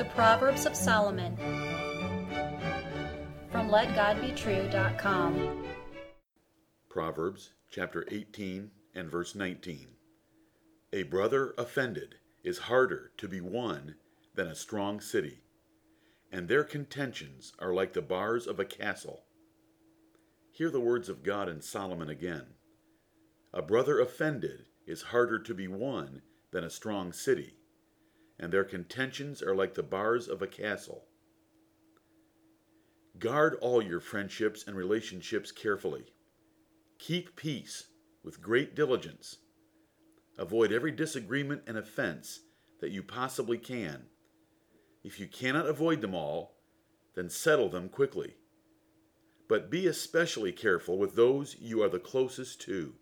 The Proverbs of Solomon from LetGodBetrue.com. Proverbs chapter 18 and verse 19. A brother offended is harder to be won than a strong city, and their contentions are like the bars of a castle. Hear the words of God in Solomon again. A brother offended is harder to be won than a strong city, and their contentions are like the bars of a castle. Guard all your friendships and relationships carefully. Keep peace with great diligence. Avoid every disagreement and offense that you possibly can. If you cannot avoid them all, then settle them quickly. But be especially careful with those you are the closest to.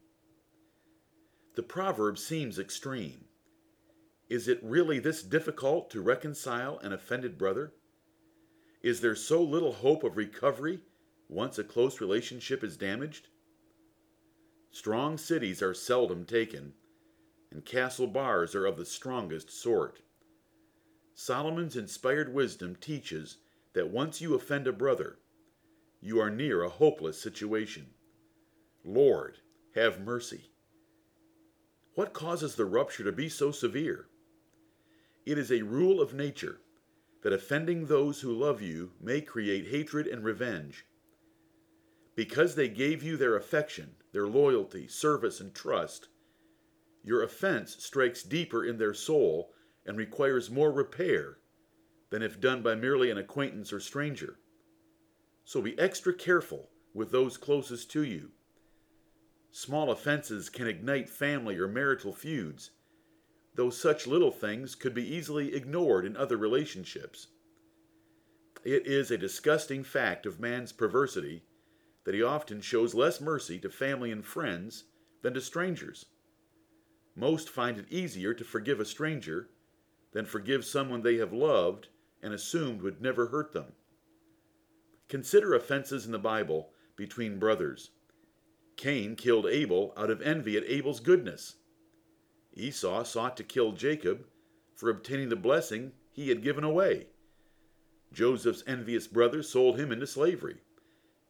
The proverb seems extreme. Is it really this difficult to reconcile an offended brother? Is there so little hope of recovery once a close relationship is damaged? Strong cities are seldom taken, and castle bars are of the strongest sort. Solomon's inspired wisdom teaches that once you offend a brother, you are near a hopeless situation. Lord, have mercy. What causes the rupture to be so severe? It is a rule of nature that offending those who love you may create hatred and revenge. Because they gave you their affection, their loyalty, service, and trust, your offense strikes deeper in their soul and requires more repair than if done by merely an acquaintance or stranger. So be extra careful with those closest to you. Small offenses can ignite family or marital feuds though such little things could be easily ignored in other relationships. It is a disgusting fact of man's perversity that he often shows less mercy to family and friends than to strangers. Most find it easier to forgive a stranger than forgive someone they have loved and assumed would never hurt them. Consider offenses in the Bible between brothers. Cain killed Abel out of envy at Abel's goodness. Esau sought to kill Jacob for obtaining the blessing he had given away. Joseph's envious brother sold him into slavery.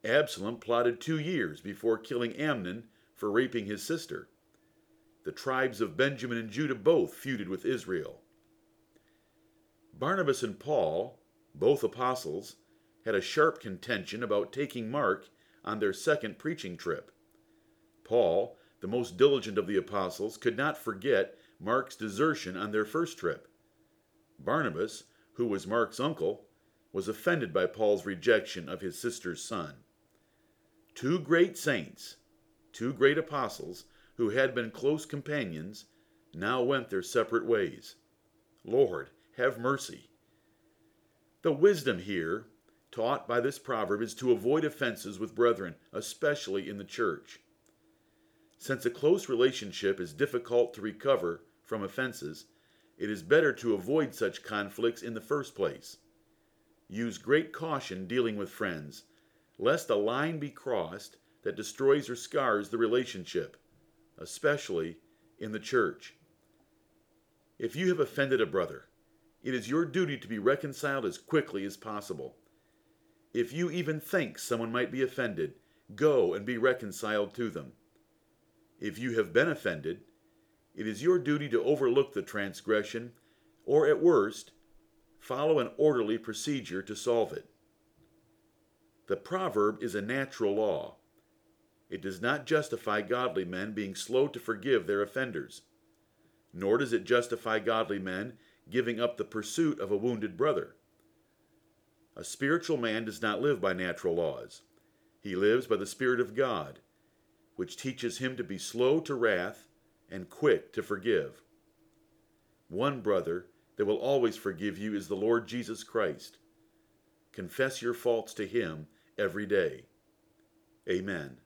Absalom plotted two years before killing Amnon for raping his sister. The tribes of Benjamin and Judah both feuded with Israel. Barnabas and Paul, both apostles, had a sharp contention about taking Mark on their second preaching trip. Paul the most diligent of the apostles, could not forget Mark's desertion on their first trip. Barnabas, who was Mark's uncle, was offended by Paul's rejection of his sister's son. Two great saints, two great apostles, who had been close companions, now went their separate ways. Lord, have mercy. The wisdom here taught by this proverb is to avoid offenses with brethren, especially in the church. Since a close relationship is difficult to recover from offenses, it is better to avoid such conflicts in the first place. Use great caution dealing with friends, lest a line be crossed that destroys or scars the relationship, especially in the church. If you have offended a brother, it is your duty to be reconciled as quickly as possible. If you even think someone might be offended, go and be reconciled to them. If you have been offended, it is your duty to overlook the transgression, or at worst, follow an orderly procedure to solve it. The proverb is a natural law. It does not justify godly men being slow to forgive their offenders, nor does it justify godly men giving up the pursuit of a wounded brother. A spiritual man does not live by natural laws. He lives by the Spirit of God which teaches him to be slow to wrath and quick to forgive. One brother that will always forgive you is the Lord Jesus Christ. Confess your faults to him every day. Amen.